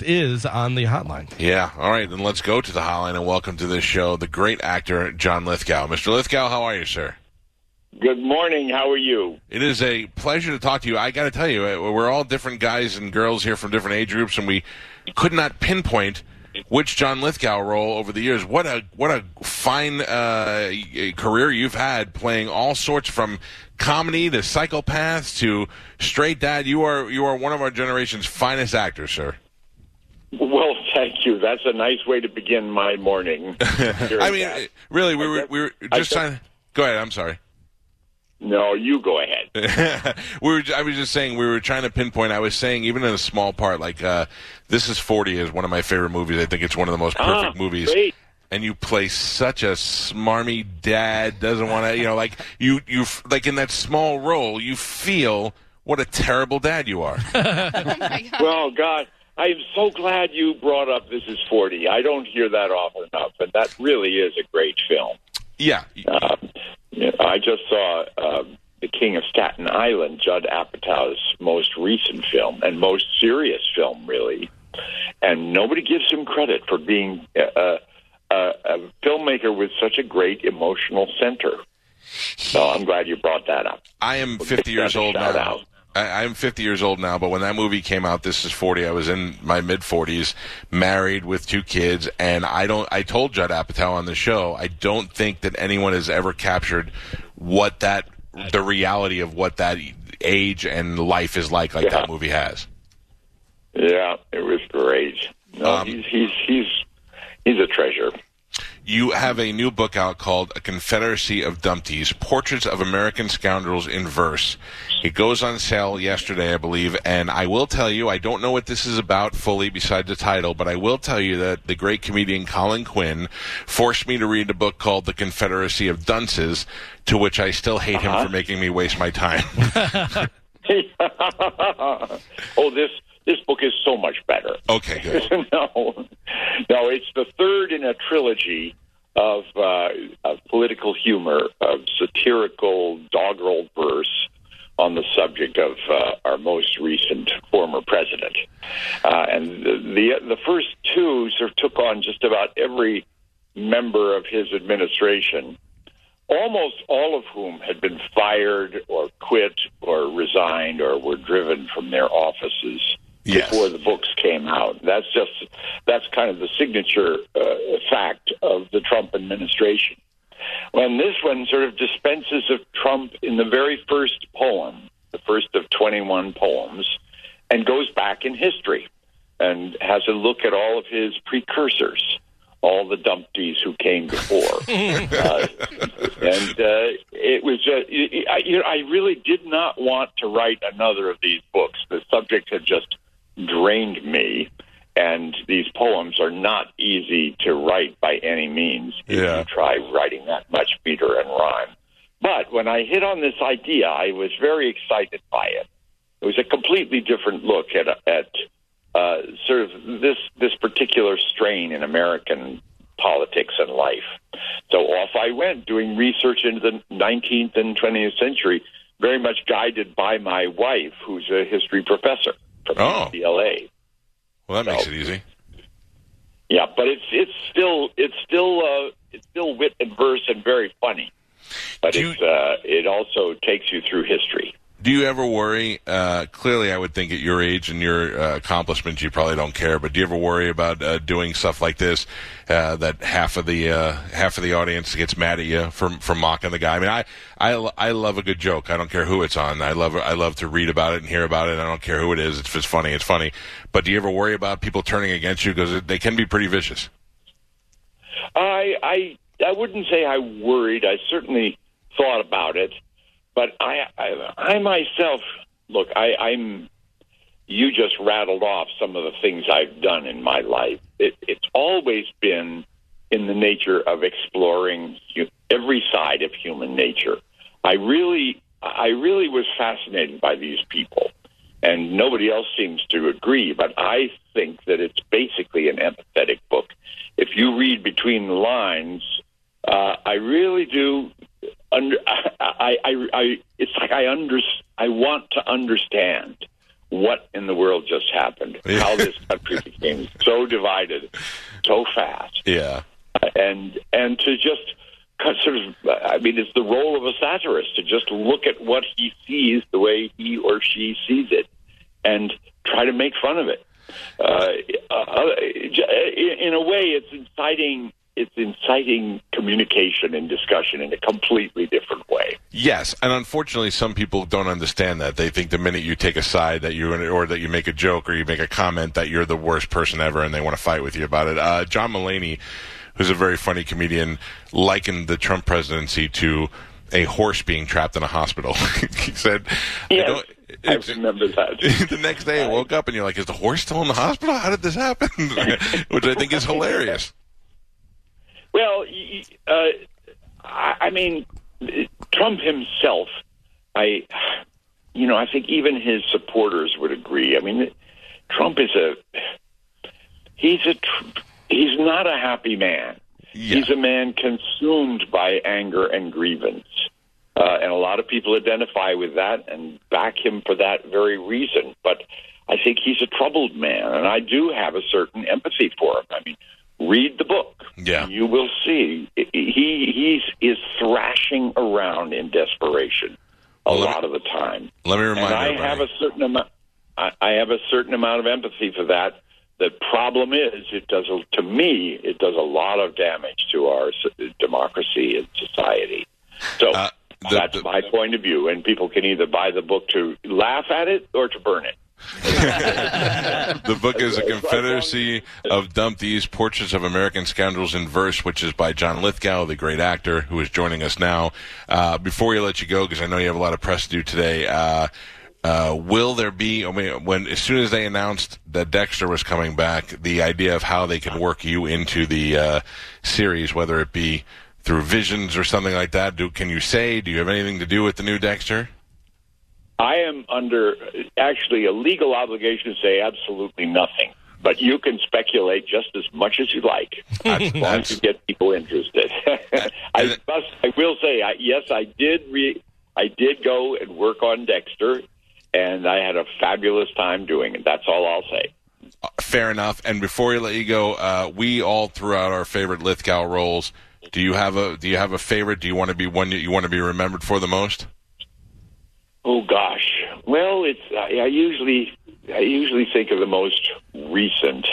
next is on the hotline. Yeah. All right. Then let's go to the hotline and welcome to this show the great actor John Lithgow. Mr. Lithgow, how are you, sir? Good morning. How are you? It is a pleasure to talk to you. I got to tell you, uh, we're all different guys and girls here from different age groups, and we could not pinpoint which John Lithgow role over the years. What a what a fine uh, career you've had, playing all sorts from comedy to psychopaths to straight dad. You are you are one of our generation's finest actors, sir. Well, thank you. That's a nice way to begin my morning. I mean, really, we were we were just trying. Go ahead. I'm sorry. No, you go ahead. we were. I was just saying we were trying to pinpoint. I was saying even in a small part, like uh, this is forty is one of my favorite movies. I think it's one of the most perfect Ah, movies. great. And you play such a smarmy dad. Doesn't want to. You know, like you you like in that small role, you feel what a terrible dad you are. oh Well, God, I'm so glad you brought up This Is 40. I don't hear that often enough, and that really is a great film. yeah. Uh, I just saw uh, The King of Staten Island, Judd Apatow's most recent film and most serious film, really. And nobody gives him credit for being a, a, a filmmaker with such a great emotional center. So I'm glad you brought that up. I am 50 years old now. out. I, I'm 50 years old now, but when that movie came out, this is 40. I was in my mid 40s, married with two kids, and I don't. I told Judd Apatow on the show, I don't think that anyone has ever captured what that, the reality of what that age and life is like, like Yeah. that movie has. Yeah, it was great. No, Um, he's he's he's he's a treasure. You have a new book out called A Confederacy of Dumpties Portraits of American Scoundrels in Verse. It goes on sale yesterday, I believe, and I will tell you, I don't know what this is about fully besides the title, but I will tell you that the great comedian Colin Quinn forced me to read a book called The Confederacy of Dunces, to which I still hate him uh-huh. for making me waste my time. oh, this this book is so much better. okay, good. no, no, it's the third in a trilogy of, uh, of political humor, of satirical doggerel verse on the subject of uh, our most recent former president. Uh, and the, the the first two sort of took on just about every member of his administration, almost all of whom had been fired or quit or resigned or were driven from their offices Yes. before the books came out. That's just that's kind of the signature uh, fact of the Trump administration. When this one sort of dispenses of Trump in the very first poem, the first of 21 poems, and goes back in history and has a look at all of his precursors, all the dumpties who came before. uh, and uh, it was just, I, you know, I really did not want to write another of these books. The subject had just drained me. And these poems are not easy to write by any means if Yeah. you try writing that much meter and rhyme. But when I hit on this idea, I was very excited by it. It was a completely different look at at uh, sort of this this particular strain in American politics and life. So off I went doing research into the 19th and 20th century, very much guided by my wife, who's a history professor from Oh. UCLA. Well, that makes it easy. Yeah, but it's it's still it's still uh, it's still wit and verse and very funny. But you- it's uh, it also takes you through history. Do you ever worry? Uh, clearly, I would think at your age and your uh, accomplishments, you probably don't care. But do you ever worry about uh, doing stuff like this? Uh, that half of the uh, half of the audience gets mad at you for for mocking the guy. I mean, I, I I love a good joke. I don't care who it's on. I love I love to read about it and hear about it. I don't care who it is. It's funny, it's funny. But do you ever worry about people turning against you because they can be pretty vicious? I I I wouldn't say I worried. I certainly thought about it, but I I, I myself look. I, I'm. You just rattled off some of the things I've done in my life. It, it's always been in the nature of exploring every side of human nature. I really, I really was fascinated by these people, and nobody else seems to agree. But I think that it's basically an empathetic book. If you read between the lines, uh, I really do. Under, I, I, I, it's like I under, I want to understand what in the world just happened, how this country became so divided so fast, Yeah. and and to just sort of, I mean, it's the role of a satirist to just look at what he sees the way he or she sees it, and try to make fun of it. Uh, uh, in a way, it's inciting. It's inciting communication and discussion in a completely different way. Yes, and unfortunately, some people don't understand that. They think the minute you take a side that you or that you make a joke or you make a comment that you're the worst person ever, and they want to fight with you about it. Uh, John Mulaney, who's a very funny comedian, likened the Trump presidency to a horse being trapped in a hospital. he said, yes, I, I remember that. the next day, I woke up and you're like, "Is the horse still in the hospital? How did this happen?" Which I think is hilarious. Well, uh, I mean, Trump himself, I, you know, I think even his supporters would agree. I mean, Trump is a, he's a, he's not a happy man. Yeah. He's a man consumed by anger and grievance. Uh, and a lot of people identify with that and back him for that very reason. But I think he's a troubled man, and I do have a certain empathy for him. I mean, read the book. Yeah. You will see he he's is thrashing around in desperation a well, lot me, of the time. Let me remind and I have a certain amount I, I have a certain amount of empathy for that. The problem is, it does to me, it does a lot of damage to our democracy and society. So uh, the, that's the, my point of view, and people can either buy the book to laugh at it or to burn it. the book is A Confederacy of Dumpties Portraits of American Scoundrels in Verse, which is by John Lithgow, the great actor who is joining us now. Uh, before we let you go, because I know you have a lot of press to do today, uh, uh, will there be? I mean, when as soon as they announced that Dexter was coming back, the idea of how they can work you into the uh, series, whether it be through visions or something like that, do can you say? Do you have anything to do with the new Dexter? I am under actually a legal obligation to say absolutely nothing. But you can speculate just as much as you like, as long as you get people interested. I must, I will say, I, yes, I did. Re, I did go and work on Dexter, and I had a fabulous time doing it. That's all I'll say. Uh, fair enough. And before we let you go, uh, we all threw out our favorite Lithgow roles. Do you have a Do you have a favorite? Do you want to be one that you want to be remembered for the most? Oh gosh. Well, it's I, I usually I usually think of the most recent.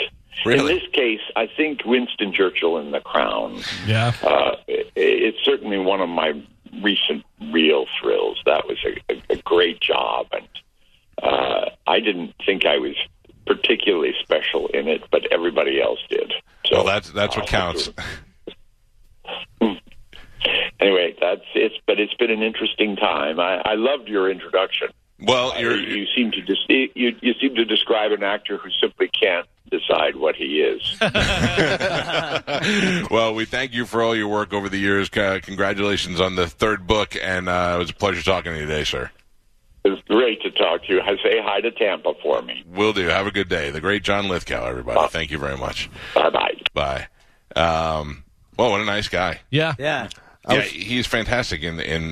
Really? In this case, I think Winston Churchill in The Crown. Yeah. Uh, it, it's certainly one of my recent real thrills. That was a, a, a great job, and uh, I didn't think I was particularly special in it, but everybody else did. So well, that's that's what uh, counts. Anyway, that's it's. But it's been an interesting time. I, I loved your introduction. Well, you you seem to dis- you you seem to describe an actor who simply can't decide what he is. well, we thank you for all your work over the years. Congratulations on the third book, and uh, it was a pleasure talking to you today, sir. It's great to talk to you. I say hi to Tampa for me. Will do. Have a good day. The great John Lithgow, everybody. Uh, thank you very much. Bye bye. Bye. Um, well, what a nice guy. Yeah. Yeah. Yeah, he's fantastic in in